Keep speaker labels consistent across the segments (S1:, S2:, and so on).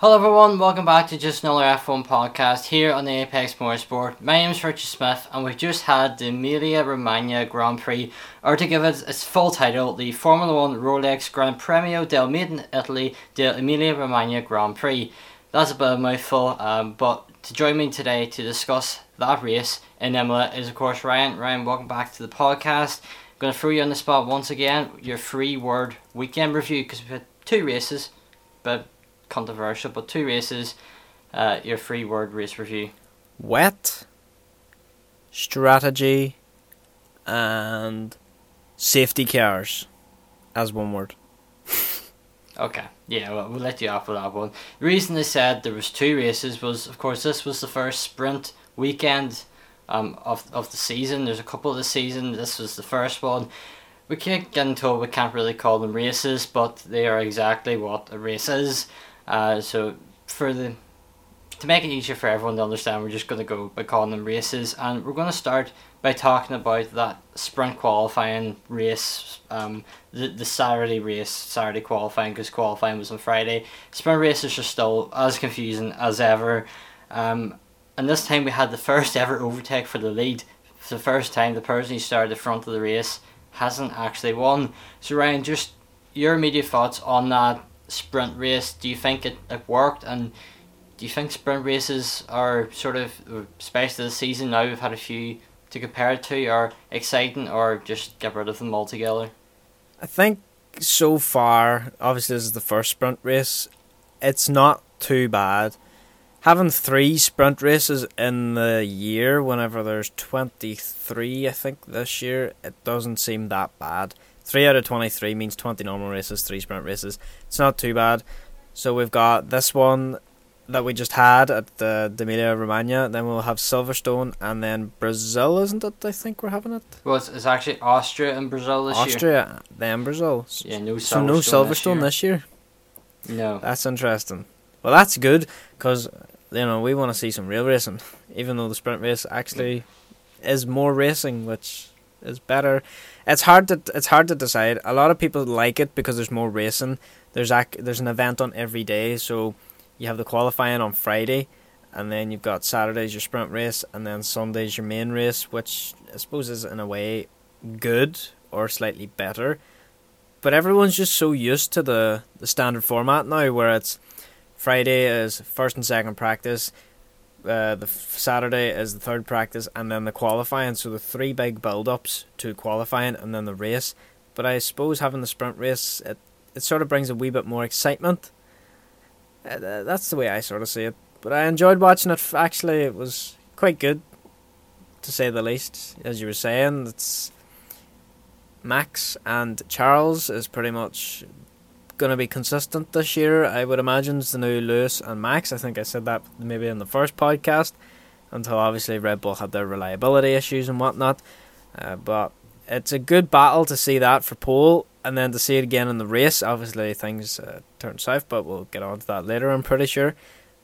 S1: Hello everyone, welcome back to Just Another F1 podcast here on the Apex Motorsport. My name is Richard Smith and we've just had the Emilia Romagna Grand Prix, or to give it its full title, the Formula 1 Rolex Gran Premio del Made in Italy del Emilia Romagna Grand Prix. That's a bit of a mouthful, um, but to join me today to discuss that race in Imola is of course Ryan. Ryan, welcome back to the podcast. I'm going to throw you on the spot once again, your free word weekend review because we've had two races, but controversial, but two races. Uh, your free word race review.
S2: Wet, strategy, and safety cars as one word.
S1: Okay, yeah, well, we'll let you off with that one. The reason they said there was two races was, of course, this was the first sprint weekend um, of of the season. There's a couple of the season. This was the first one. We can't get into it. We can't really call them races, but they are exactly what a race is. Uh, so for the to make it easier for everyone to understand, we're just going to go by calling them races, and we're going to start by talking about that sprint qualifying race, um, the the Saturday race, Saturday qualifying because qualifying was on Friday. Sprint races are still as confusing as ever, um, and this time we had the first ever overtake for the lead. For the first time, the person who started the front of the race hasn't actually won. So Ryan, just your immediate thoughts on that sprint race. Do you think it, it worked? And do you think sprint races are sort of, especially this season now, we've had a few to compare it to, are exciting or just get rid of them altogether?
S2: I think so far, obviously, this is the first sprint race. It's not too bad. Having three sprint races in the year, whenever there's 23, I think, this year, it doesn't seem that bad. 3 out of 23 means 20 normal races, 3 sprint races. It's not too bad. So we've got this one that we just had at the Emilia Romagna. Then we'll have Silverstone and then Brazil, isn't it? I think we're having it.
S1: Well, it's, it's actually Austria and Brazil this
S2: Austria,
S1: year.
S2: Austria, then Brazil.
S1: Yeah, no Silverstone.
S2: So no Silverstone
S1: this
S2: year.
S1: this year. No.
S2: That's interesting. Well, that's good because you know we want to see some real racing, even though the sprint race actually is more racing, which is better. It's hard to it's hard to decide. A lot of people like it because there's more racing. There's ac- there's an event on every day, so you have the qualifying on Friday, and then you've got Saturday's your sprint race, and then Sunday's your main race, which I suppose is in a way good or slightly better. But everyone's just so used to the the standard format now, where it's Friday is first and second practice, uh, the Saturday is the third practice, and then the qualifying. So the three big build-ups to qualifying, and then the race. But I suppose having the sprint race, it it sort of brings a wee bit more excitement. Uh, that's the way I sort of see it. But I enjoyed watching it. Actually, it was quite good, to say the least. As you were saying, it's Max and Charles is pretty much going to be consistent this year. I would imagine it's the new Lewis and Max. I think I said that maybe in the first podcast, until obviously Red Bull had their reliability issues and whatnot. Uh, but it's a good battle to see that for pole, and then to see it again in the race. Obviously, things uh, turn south, but we'll get on to that later. I'm pretty sure.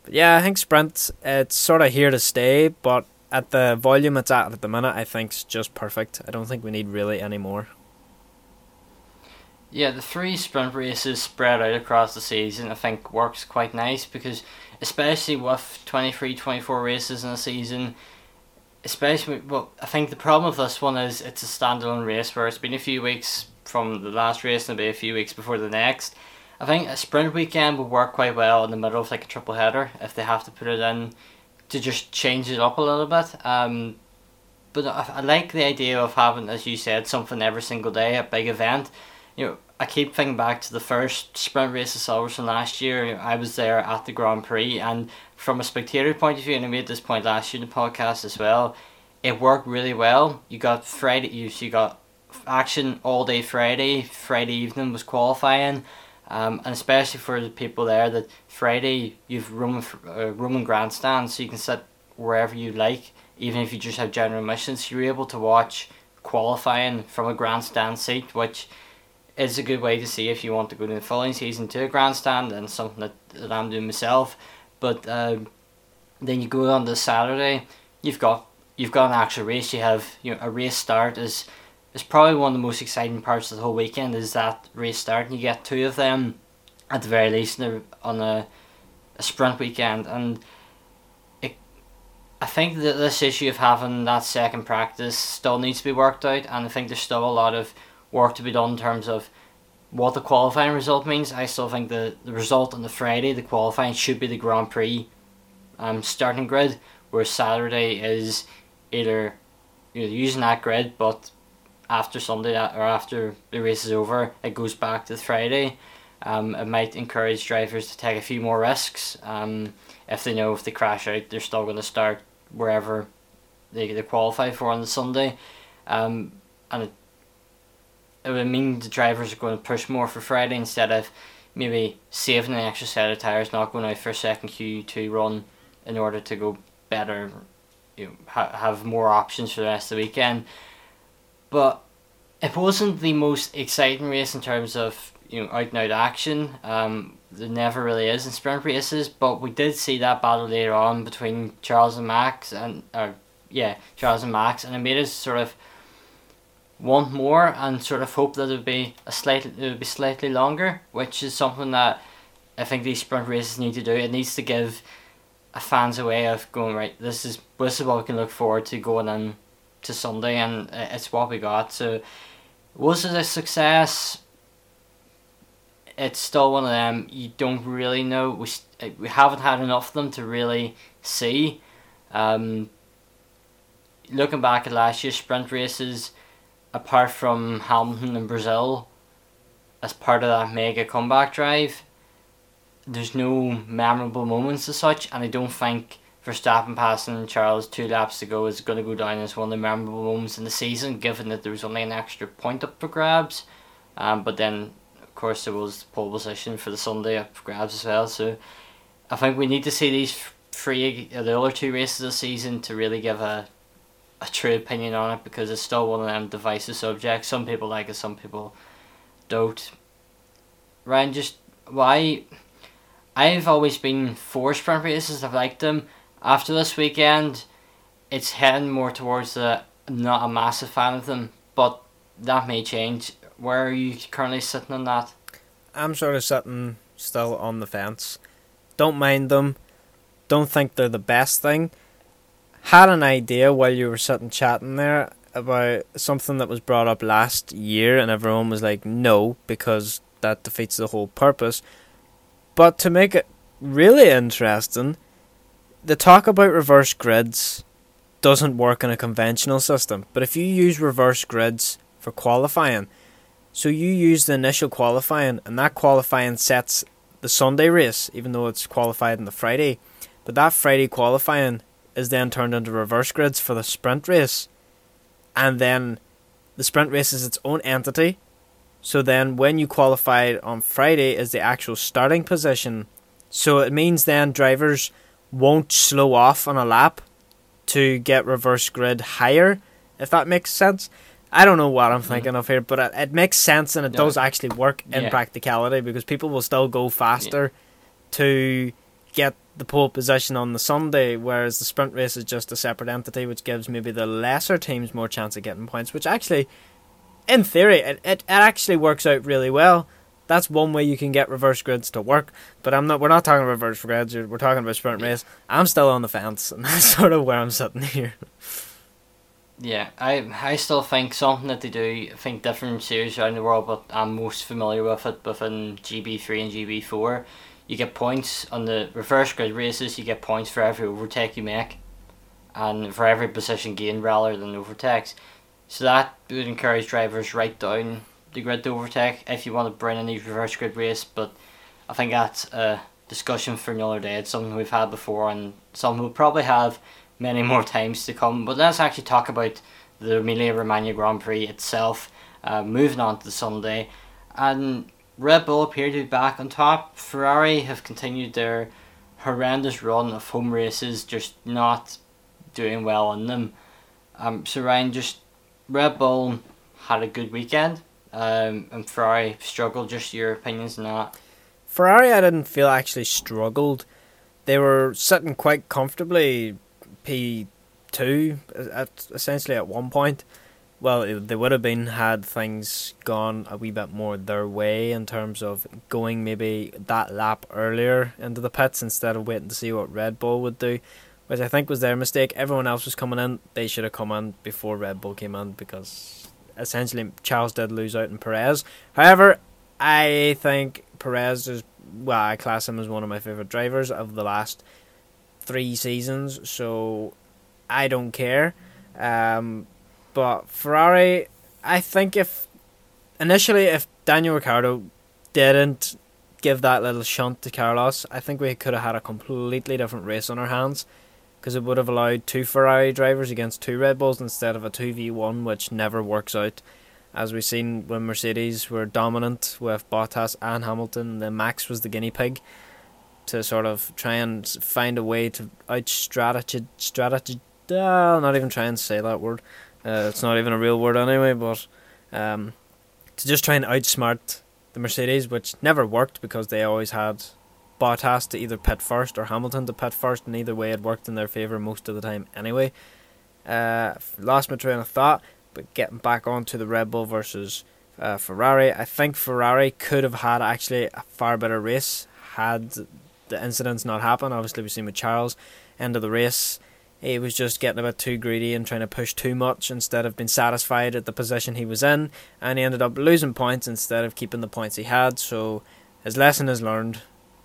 S2: But yeah, I think sprint it's sort of here to stay, but at the volume it's at at the minute, I think it's just perfect. I don't think we need really any more.
S1: Yeah, the three sprint races spread out across the season I think works quite nice because especially with 23, 24 races in a season, especially well, I think the problem with this one is it's a standalone race where it's been a few weeks from the last race and it'll be a few weeks before the next. I think a sprint weekend would work quite well in the middle of like a triple header if they have to put it in to just change it up a little bit. Um, but I, I like the idea of having, as you said, something every single day, a big event you know, I keep thinking back to the first sprint race of Silverstone last year. I was there at the Grand Prix, and from a spectator point of view, and I made this point last year in the podcast as well, it worked really well. You got Friday, you, you got action all day Friday. Friday evening was qualifying, um, and especially for the people there, that Friday you've Roman uh, Roman grandstand, so you can sit wherever you like, even if you just have general admission. So you're able to watch qualifying from a grandstand seat, which is a good way to see if you want to go to the following season to a grandstand and something that, that I'm doing myself. But uh, then you go on the Saturday, you've got you've got an actual race. You have you know a race start is is probably one of the most exciting parts of the whole weekend is that race start, and you get two of them at the very least on a a sprint weekend, and it, I think that this issue of having that second practice still needs to be worked out, and I think there's still a lot of work to be done in terms of what the qualifying result means. I still think the, the result on the Friday, the qualifying, should be the Grand Prix um, starting grid, where Saturday is either you know, using that grid, but after Sunday or after the race is over, it goes back to Friday. Um, it might encourage drivers to take a few more risks. Um, if they know if they crash out, they're still going to start wherever they, they qualify for on the Sunday. Um, and it, it would mean the drivers are going to push more for Friday instead of maybe saving an extra set of tyres, not going out for a second Q2 run in order to go better, you know, ha- have more options for the rest of the weekend. But it wasn't the most exciting race in terms of you know out and out action. Um, there never really is in sprint races, but we did see that battle later on between Charles and Max, and or yeah, Charles and Max, and it made us sort of want more and sort of hope that it would be a slightly it would be slightly longer, which is something that I think these sprint races need to do. It needs to give a fans a way of going right. This is this is what we can look forward to going in to Sunday, and it's what we got. So was it a success? It's still one of them you don't really know. We we haven't had enough of them to really see. Um, looking back at last year's sprint races, apart from Hamilton in Brazil, as part of that mega comeback drive, there's no memorable moments as such, and I don't think Verstappen passing Charles two laps to go is going to go down as one of the memorable moments in the season, given that there was only an extra point up for grabs. Um, but then, of course, there was pole position for the Sunday up for grabs as well. So I think we need to see these three, the other two races of the season to really give a a true opinion on it because it's still one of them divisive subjects. Some people like it, some people don't. Ryan, just why? I've always been for sprint races. I've liked them. After this weekend, it's heading more towards the not a massive fan of them, but that may change. Where are you currently sitting on that?
S2: I'm sort of sitting still on the fence. Don't mind them. Don't think they're the best thing had an idea while you were sitting chatting there about something that was brought up last year, and everyone was like, no, because that defeats the whole purpose. But to make it really interesting, the talk about reverse grids doesn't work in a conventional system. But if you use reverse grids for qualifying, so you use the initial qualifying, and that qualifying sets the Sunday race, even though it's qualified on the Friday. But that Friday qualifying is then turned into reverse grids for the sprint race. And then the sprint race is its own entity. So then when you qualify on Friday is the actual starting position. So it means then drivers won't slow off on a lap to get reverse grid higher, if that makes sense. I don't know what I'm mm-hmm. thinking mm. of here, but it, it, makes sense and it yeah. does actually work in yeah. practicality because people will still go faster yeah. to get the pole position on the Sunday, whereas the sprint race is just a separate entity, which gives maybe the lesser teams more chance of getting points. Which actually, in theory, it, it, it actually works out really well. That's one way you can get reverse grids to work. But I'm not. We're not talking about reverse grids. We're talking about sprint race. I'm still on the fence, and that's sort of where I'm sitting here.
S1: Yeah, I I still think something that they do. I think different series around the world, but I'm most familiar with it within GB three and GB four you get points on the reverse grid races. You get points for every overtake you make, and for every position gained rather than overtakes. So that would encourage drivers right down the grid to overtake if you want to bring in these reverse grid race. But I think that's a discussion for another day. It's something we've had before, and something we'll probably have many more times to come. But let's actually talk about the Emilia Romagna Grand Prix itself. Uh, moving on to Sunday, and Red Bull appear to be back on top. Ferrari have continued their horrendous run of home races, just not doing well on them. Um, so Ryan, just Red Bull had a good weekend, um, and Ferrari struggled. Just your opinions on that?
S2: Ferrari, I didn't feel actually struggled. They were sitting quite comfortably P two, essentially at one point, well, they would have been had things gone a wee bit more their way in terms of going maybe that lap earlier into the pits instead of waiting to see what Red Bull would do, which I think was their mistake. Everyone else was coming in; they should have come in before Red Bull came in because essentially Charles did lose out in Perez. However, I think Perez is well, I class him as one of my favorite drivers of the last three seasons, so I don't care. Um, but Ferrari, I think if initially if Daniel Ricciardo didn't give that little shunt to Carlos, I think we could have had a completely different race on our hands because it would have allowed two Ferrari drivers against two Red Bulls instead of a 2v1, which never works out. As we've seen when Mercedes were dominant with Bottas and Hamilton, then Max was the guinea pig to sort of try and find a way to out strategy, strategy, uh, not even try and say that word, uh, it's not even a real word anyway, but um, to just try and outsmart the Mercedes, which never worked because they always had Bottas to either pit first or Hamilton to pit first, and either way it worked in their favour most of the time anyway. Uh, lost my train of thought, but getting back onto the Red Bull versus uh, Ferrari, I think Ferrari could have had actually a far better race had the incidents not happened. Obviously, we've seen with Charles, end of the race, he was just getting a bit too greedy and trying to push too much instead of being satisfied at the position he was in, and he ended up losing points instead of keeping the points he had. So his lesson is learned.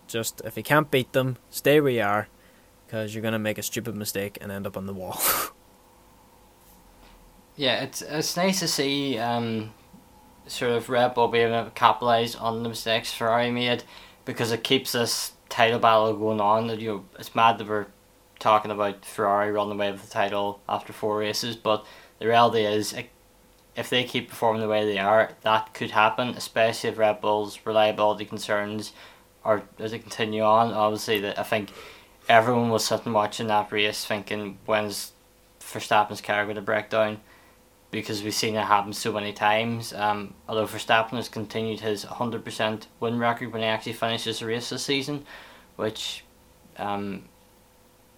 S2: Just if you can't beat them, stay where you are, because you're gonna make a stupid mistake and end up on the wall.
S1: yeah, it's it's nice to see um, sort of Red Bull being able to capitalise on the mistakes Ferrari made, because it keeps this title battle going on. You know, it's mad that we're talking about Ferrari running away with the title after four races, but the reality is, if they keep performing the way they are, that could happen, especially if Red Bull's reliability concerns are as they continue on. Obviously, that I think everyone was sitting watching that race thinking, when's Verstappen's car going to break down? Because we've seen it happen so many times. Um, although Verstappen has continued his 100% win record when he actually finishes the race this season, which um,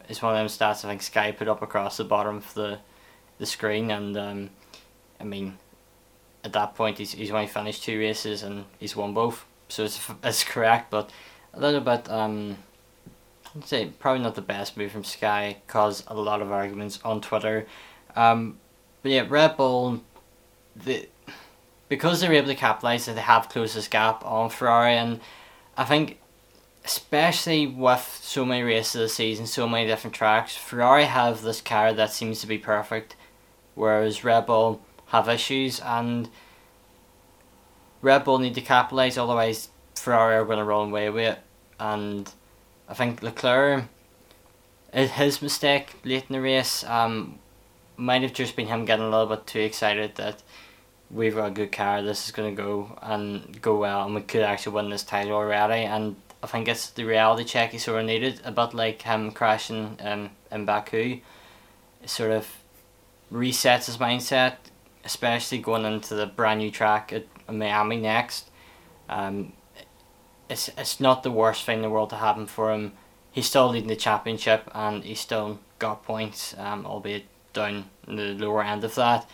S1: is one of them stats I think Sky put up across the bottom of the the screen, and um, I mean, at that point he's he's only finished two races and he's won both, so it's it's correct, but a little bit um. I'd say probably not the best move from Sky. Caused a lot of arguments on Twitter, um, but yeah, Red Bull, the because they were able to capitalize they have closed this gap on Ferrari, and I think especially with so many races this season, so many different tracks, Ferrari have this car that seems to be perfect, whereas Red Bull have issues, and Red Bull need to capitalise, otherwise Ferrari are going to run away with it. And I think Leclerc, his mistake late in the race, um, might have just been him getting a little bit too excited that we've got a good car, this is going to go and go well, and we could actually win this title already. And I think it's the reality check he sort of needed, a bit like him crashing um, in Baku. It sort of resets his mindset, especially going into the brand new track at Miami next. Um, it's it's not the worst thing in the world to happen for him. He's still leading the championship and he's still got points, um, albeit down the lower end of that.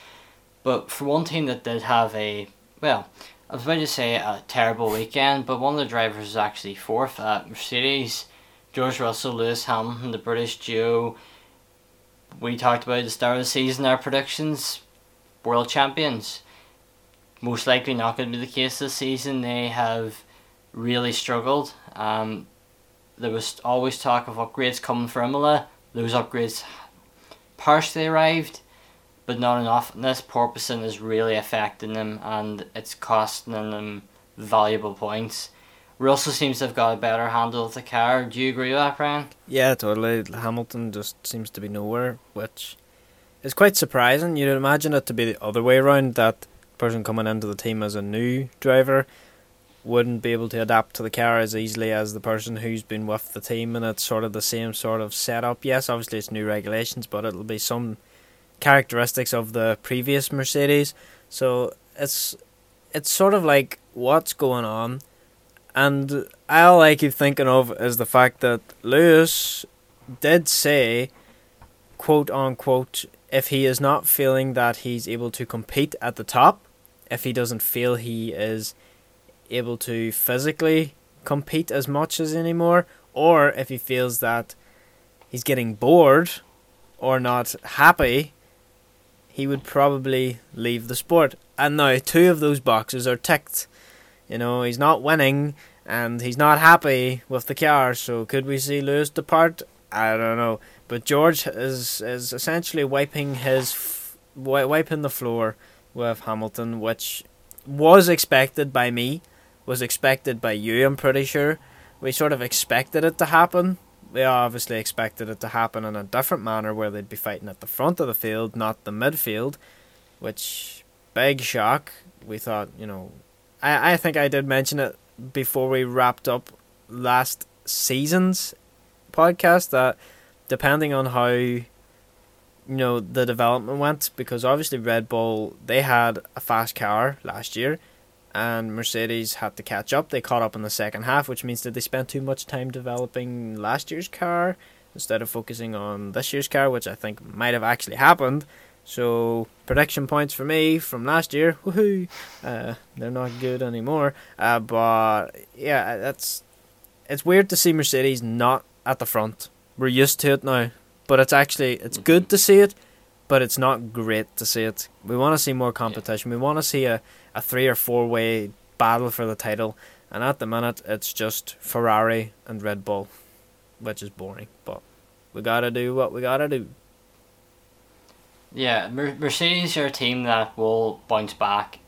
S1: But for one team that did have a well, I was about to say a terrible weekend, but one of the drivers was actually fourth at Mercedes. George Russell, Lewis Hamilton, the British duo. We talked about at the start of the season our predictions. World champions. Most likely not going to be the case this season. They have really struggled. Um, there was always talk of upgrades coming for Imola. Those upgrades partially arrived but not enough. This porpoising is really affecting them and it's costing them valuable points. Russell seems to have got a better handle of the car. Do you agree with that, Brian?
S2: Yeah, totally. Hamilton just seems to be nowhere, which is quite surprising. You'd imagine it to be the other way around that person coming into the team as a new driver wouldn't be able to adapt to the car as easily as the person who's been with the team and it's sort of the same sort of setup. Yes, obviously it's new regulations, but it'll be some characteristics of the previous Mercedes. So it's it's sort of like what's going on, and all I keep thinking of is the fact that Lewis did say, quote unquote, if he is not feeling that he's able to compete at the top, if he doesn't feel he is able to physically compete as much as anymore, or if he feels that he's getting bored or not happy, he would probably leave the sport. And now two of those boxes are ticked. You know, he's not winning and he's not happy with the car, so could we see Lewis depart? I don't know. But George is is essentially wiping his f- wiping the floor with Hamilton, which was expected by me, was expected by you. I'm pretty sure we sort of expected it to happen. We obviously expected it to happen in a different manner, where they'd be fighting at the front of the field, not the midfield, which big shock. We thought, you know, I I think I did mention it before we wrapped up last season's podcast that depending on how you know the development went because obviously Red Bull they had a fast car last year and Mercedes had to catch up. They caught up in the second half, which means that they spent too much time developing last year's car instead of focusing on this year's car, which I think might have actually happened. So prediction points for me from last year. Woohoo! Uh, they're not good anymore. Uh, but yeah, that's it's weird to see Mercedes not at the front. We're used to it now, but it's actually it's good to see it, but it's not great to see it. We want to see more competition. We want to see a, a three or four way battle for the title, and at the minute it's just Ferrari and Red Bull, which is boring. But we gotta do what we gotta do.
S1: Yeah, Mercedes are a team that will bounce back.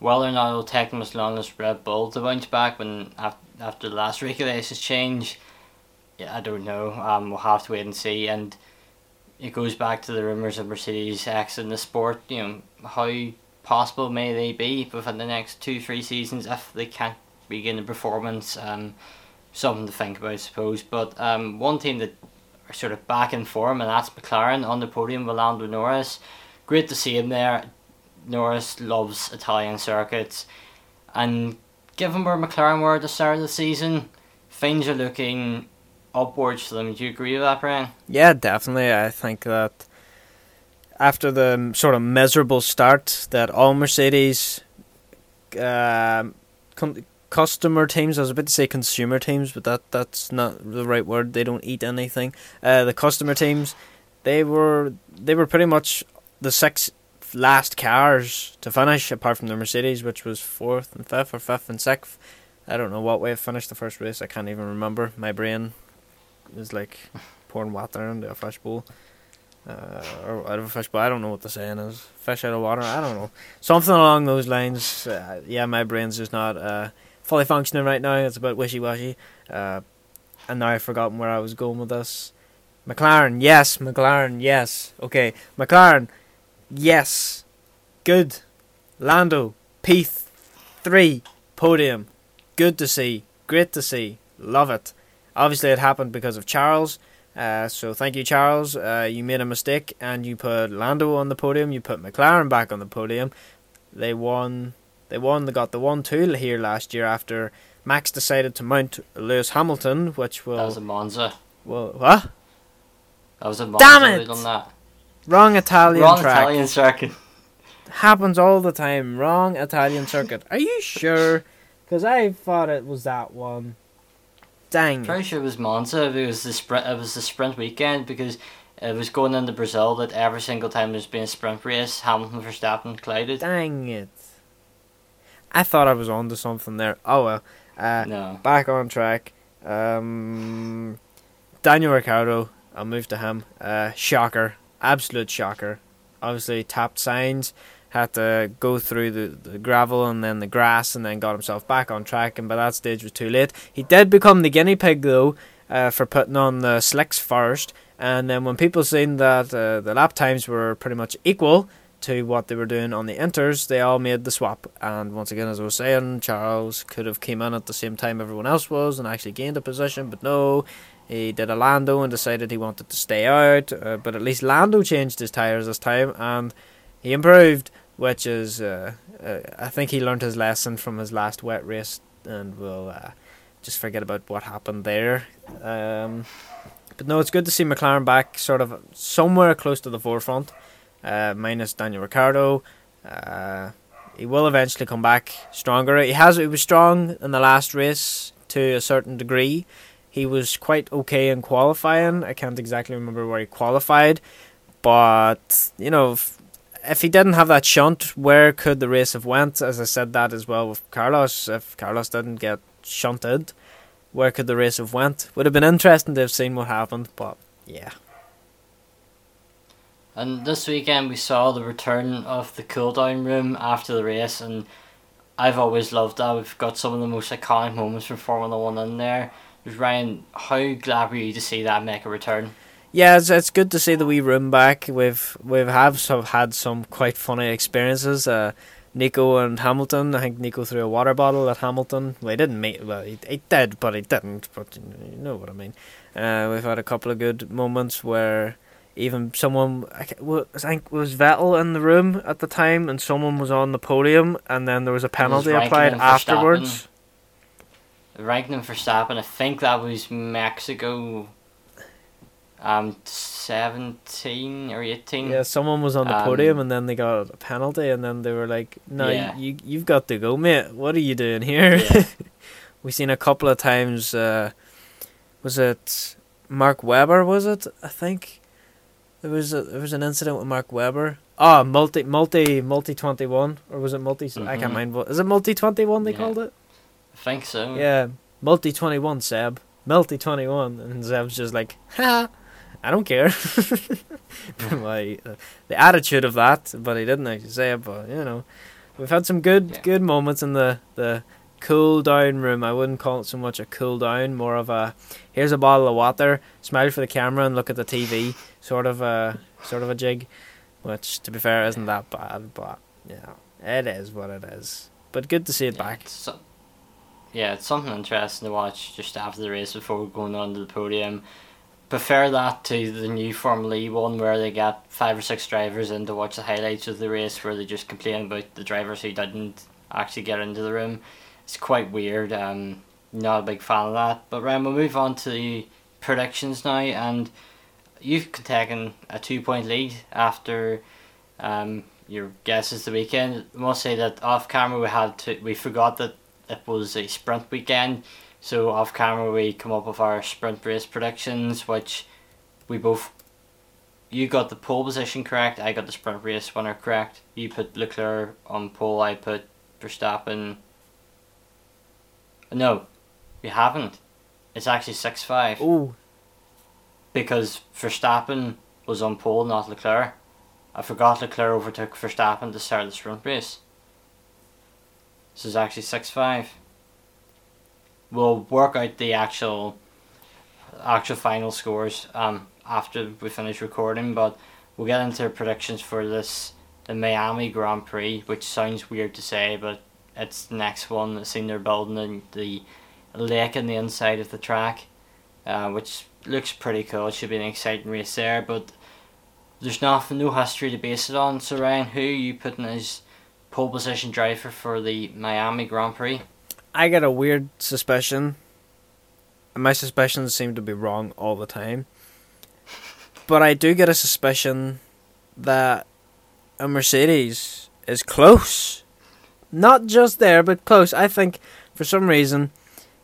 S1: Whether or not it'll take them as long as Red Bull to bounce back when after the last regulations change, yeah, I don't know. Um, we'll have to wait and see. And it goes back to the rumours of Mercedes exiting the sport. You know, how possible may they be within the next two, three seasons if they can't regain the performance? Um, something to think about, I suppose. But um, one team that are sort of back in form, and that's McLaren on the podium with Lando Norris. Great to see him there. Norris loves Italian circuits, and given where McLaren were at the start of the season, things are looking upwards for them. Do you agree with that, Brian?
S2: Yeah, definitely. I think that after the sort of miserable start that all Mercedes uh, customer teams. I was about to say consumer teams, but that that's not the right word. They don't eat anything. Uh, the customer teams, they were they were pretty much the six last cars to finish, apart from the Mercedes, which was fourth and fifth or fifth and sixth. I don't know what way it finished the first race. I can't even remember. My brain is like pouring water into a fishbowl. Uh, or out of a fishbowl. I don't know what the saying is. Fish out of water. I don't know. Something along those lines. Uh, yeah, my brain's just not uh, fully functioning right now. It's a bit wishy washy. Uh, and now I've forgotten where I was going with this. McLaren, yes. McLaren, yes. Okay, McLaren, yes. Good. Lando, P3, three, podium. Good to see. Great to see. Love it. Obviously, it happened because of Charles. Uh, so thank you, Charles. Uh, you made a mistake and you put Lando on the podium. You put McLaren back on the podium. They won they won. They got the one two here last year after Max decided to mount Lewis Hamilton, which will.
S1: That was a Monza.
S2: Well, what?
S1: That was a Monza.
S2: Damn it! Wrong Italian
S1: Wrong
S2: track.
S1: Italian circuit.
S2: Happens all the time. Wrong Italian circuit. Are you sure? Because I thought it was that one. Dang.
S1: Pretty sure it was Monza. It was the sprint. It was the sprint weekend because it was going into Brazil that every single time there's been a sprint race, Hamilton Verstappen collided.
S2: Dang it. I thought I was on to something there. Oh well. Uh,
S1: No.
S2: Back on track. Um, Daniel Ricciardo. I'll move to him. Uh, shocker. Absolute shocker. Obviously tapped Sainz. Had to go through the, the gravel and then the grass and then got himself back on track and by that stage was too late. He did become the guinea pig though uh, for putting on the slicks first and then when people seen that uh, the lap times were pretty much equal to what they were doing on the inters, they all made the swap. And once again, as I was saying, Charles could have came in at the same time everyone else was and actually gained a position, but no, he did a Lando and decided he wanted to stay out. Uh, but at least Lando changed his tires this time and he improved, which is uh, uh, I think he learned his lesson from his last wet race, and will uh, just forget about what happened there. Um, but no, it's good to see McLaren back, sort of somewhere close to the forefront. uh, minus Daniel Ricciardo. Uh, he will eventually come back stronger. He has. He was strong in the last race to a certain degree. He was quite okay in qualifying. I can't exactly remember where he qualified, but you know, if he didn't have that shunt, where could the race have went? As I said that as well with Carlos. If Carlos didn't get shunted, where could the race have went? Would have been interesting to have seen what happened, but yeah.
S1: And this weekend we saw the return of the cool down room after the race, and I've always loved that. We've got some of the most iconic moments from Formula One in there. Ryan, how glad were you to see that make a return?
S2: Yeah, it's, it's good to see the wee room back. We've we've have some, had some quite funny experiences. Uh, Nico and Hamilton. I think Nico threw a water bottle at Hamilton. Well, he didn't meet. Well, he, he did, but he didn't. But you know what I mean. Uh, we've had a couple of good moments where even someone I think was Vettel in the room at the time, and someone was on the podium, and then there was a penalty was applied afterwards.
S1: Ranking them for Verstappen, I think that was Mexico. Um, seventeen or eighteen.
S2: Yeah, someone was on the um, podium, and then they got a penalty, and then they were like, "No, yeah. you you've got to go, mate. What are you doing here?" Yeah. we seen a couple of times. Uh, was it Mark Webber? Was it? I think there was a, there was an incident with Mark Webber. Ah, oh, multi multi multi twenty one, or was it multi? Mm-hmm. I can't mm-hmm. mind. What is it? Multi twenty one? They yeah. called it.
S1: I think so.
S2: Yeah, multi twenty one, Seb. Multi twenty one, and Seb's just like, ha. I don't care. like the attitude of that, but he didn't actually say it. But you know, we've had some good yeah. good moments in the the cool down room. I wouldn't call it so much a cool down, more of a here's a bottle of water, smile for the camera and look at the TV, sort of a sort of a jig. Which, to be fair, isn't that bad, but yeah, it is what it is. But good to see it
S1: yeah,
S2: back.
S1: So, yeah, it's something interesting to watch just after the race before going on to the podium. Prefer that to the new Formula E one where they get five or six drivers in to watch the highlights of the race where they just complain about the drivers who didn't actually get into the room it's quite weird. Um, not a big fan of that. But Ryan, we'll move on to the predictions now, and you've taken a two point lead after um, your guesses the weekend. I must say that off camera we had to we forgot that it was a sprint weekend, so off camera we come up with our sprint race predictions, which we both. You got the pole position correct. I got the sprint race winner correct. You put Leclerc on pole. I put Verstappen no, we haven't. It's actually six five.
S2: Oh.
S1: Because Verstappen was on pole, not Leclerc. I forgot Leclerc overtook Verstappen to start the sprint race. This is actually six five. We'll work out the actual actual final scores um after we finish recording, but we'll get into predictions for this the Miami Grand Prix, which sounds weird to say, but it's the next one. I've seen they're building the lake in the inside of the track, uh, which looks pretty cool. It should be an exciting race there, but there's nothing, no history to base it on. So Ryan, who are you putting as pole position driver for the Miami Grand Prix?
S2: I get a weird suspicion. My suspicions seem to be wrong all the time. But I do get a suspicion that a Mercedes is close not just there, but close. I think for some reason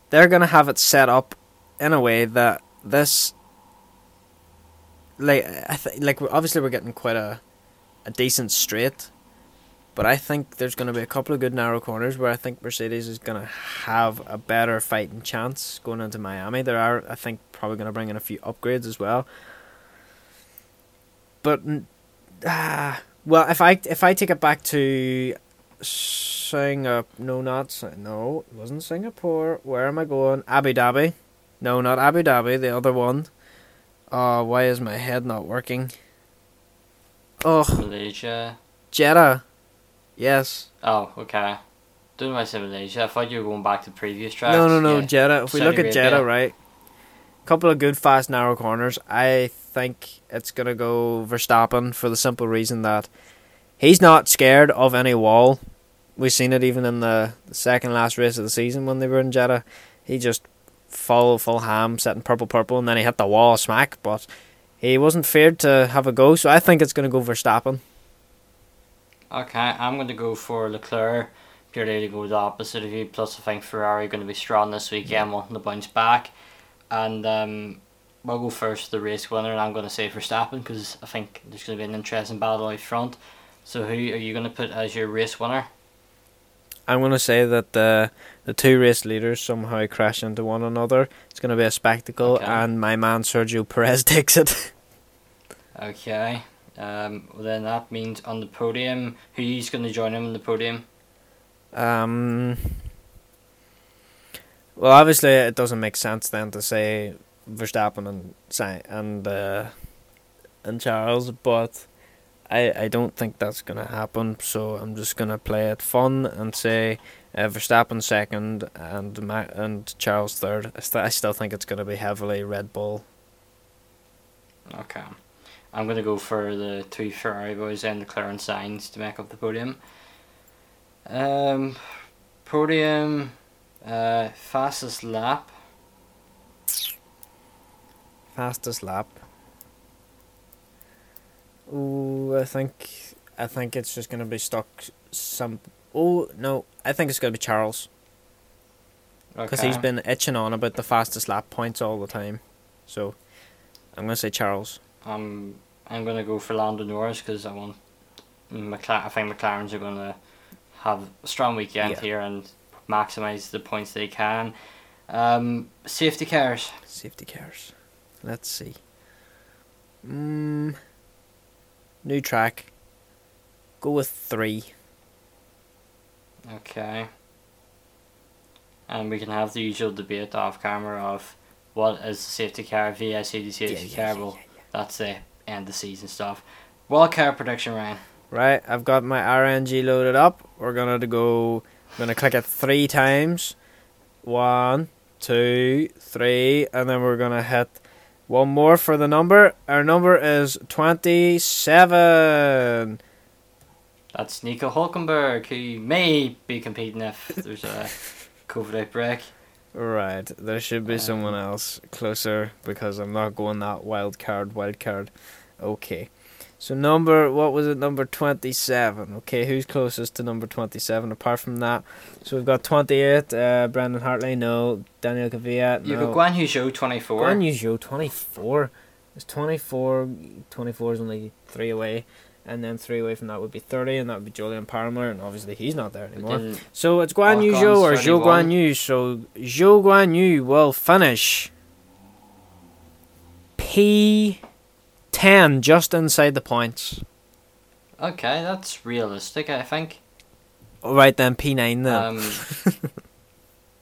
S2: they're gonna have it set up in a way that this, like, I think, like obviously we're getting quite a, a decent straight, but I think there's gonna be a couple of good narrow corners where I think Mercedes is gonna have a better fighting chance going into Miami. There are, I think, probably gonna bring in a few upgrades as well. But, ah, well, if I if I take it back to Singapore. No, not no. It wasn't Singapore. Where am I going? Abu Dhabi. No, not Abu Dhabi. The other one. Oh, why is my head not working? Oh.
S1: Malaysia.
S2: Jeddah. Yes.
S1: Oh, okay. Doing my why I said Malaysia. I thought you were going back to previous tracks.
S2: No, no, no. Yeah. Jeddah. If we look at Jeddah, right? a Couple of good, fast, narrow corners. I think it's gonna go Verstappen for the simple reason that he's not scared of any wall. We've seen it even in the, the second last race of the season when they were in Jeddah. He just full full ham, setting purple purple, and then he hit the wall smack. But he wasn't feared to have a go. So I think it's going to go Verstappen.
S1: Okay, I'm going to go for Leclerc purely to go the opposite of you. Plus, I think Ferrari are going to be strong this weekend, wanting to bounce back. And um, we'll go first the race winner, and I'm going to say Verstappen because I think there's going to be an interesting battle out front. So, who are you going to put as your race winner?
S2: I'm going to say that the the two race leaders somehow crash into one another. It's going to be a spectacle,
S1: Okay.
S2: and my man Sergio Perez takes it.
S1: Okay. Um, well, then that means on the podium, who's going to join him on the podium?
S2: Um. Well, obviously, it doesn't make sense then to say Verstappen and and uh, and Charles, but I I don't think that's gonna happen. So I'm just gonna play it fun and say uh, Verstappen second and Ma- and Charles third. I, st- I still think it's gonna be heavily Red Bull.
S1: Okay. I'm going to go for the two Ferrari boys and Leclerc and Sainz to make up the podium. Um, podium, uh, fastest lap.
S2: Fastest lap. Ooh, I think I think it's just gonna be stuck some. Oh no, I think it's gonna be Charles because
S1: Okay.
S2: he's been itching on about the fastest lap points all the time. So I'm gonna say Charles.
S1: Um, I'm going to go for Lando Norris because I want McLaren. I think McLarens are going to have a strong weekend
S2: Yeah.
S1: here and maximise the points they can. Um, safety cars.
S2: Safety cars. Let's see. Mm, new track. Go with three.
S1: Okay. And we can have the usual debate off camera of what is the safety car, VSC the safety car. well, that's the end of the season stuff. Wild card prediction, Ryan.
S2: Right, I've got my RNG loaded up. We're gonna to go. I'm gonna click it three times. One, two, three, and then we're gonna hit one more for the number. Our number is twenty-seven.
S1: That's Nico Hulkenberg, who may be competing if there's a COVID outbreak.
S2: Right, there should be
S1: Um,
S2: someone else closer because I'm not going that wild card. Wild card. Okay. So number what was it? Number twenty seven. Okay, who's closest to number twenty seven apart from that? So we've got twenty eight, uh Brendon Hartley, no, Daniel Kvyat,
S1: You've got Guan Yu Zhou, 24.
S2: Guan Yu Zhou, twenty four. It's 24, 24 is only three away, and then three away from that would be thirty, and that would be Jolyon Palmer, and obviously he's not there anymore. So it's Guan Yu Zhou or Zhou
S1: 31.
S2: Guan Yu. So Zhou Guan Yu will finish P ten just inside the points.
S1: Okay, that's realistic, I think.
S2: All right then, P nine then.
S1: Um,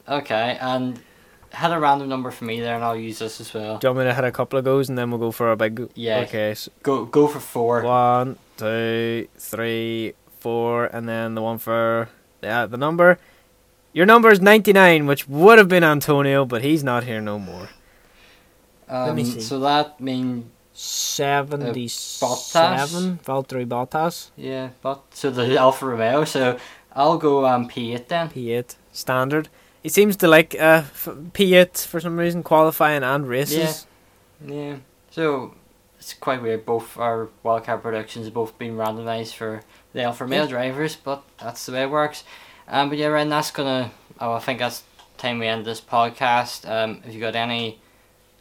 S1: okay, and had a random number for me there, and I'll use this as well.
S2: Do you want me to hit a couple of goes and then we'll go for a big?
S1: Yeah.
S2: Okay. So
S1: Go go for four.
S2: one, two, three, four, and then the one for yeah the number. Your number is ninety nine, which would have been Antonio, but he's not here no more.
S1: Um,
S2: me see.
S1: So that means
S2: Seventy
S1: Bottas?
S2: seven, Valtteri Bottas.
S1: yeah, but so the Alfa Romeo. So I'll go um P8 then.
S2: P8 standard. He seems to like uh, f- P8 for some reason, qualifying and races.
S1: Yeah. Yeah. So it's quite weird. Both our wildcard predictions have both been randomised for the Alfa
S2: male
S1: drivers, but that's the way it works. Um, but yeah, Ryan, that's gonna. Oh, I think that's time we end this podcast. Um, have you got any,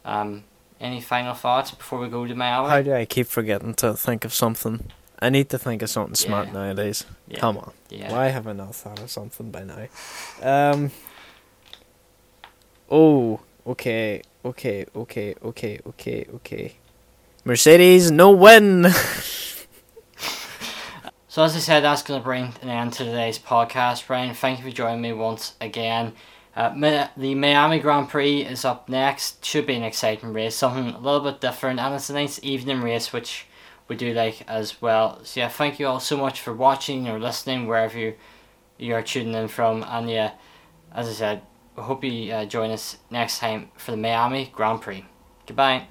S1: um, any final thoughts before we go to Miami?
S2: How do I keep forgetting to think of something? I need to think of something smart
S1: Yeah.
S2: nowadays.
S1: yeah.
S2: Come on.
S1: Yeah.
S2: Why have I not thought of something by now? Um. Oh, okay, okay, okay, okay, okay, okay. Mercedes, no win.
S1: So as I said, that's going to bring an end to today's podcast. Brian, thank you for joining me once again. Uh, the Miami Grand Prix is up next. Should be an exciting race, something a little bit different, and it's a nice evening race, which we do like as well. So yeah, thank you all so much for watching or listening wherever you you are tuning in from. And yeah, as I said, I hope you uh, join us next time for the Miami Grand Prix. Goodbye.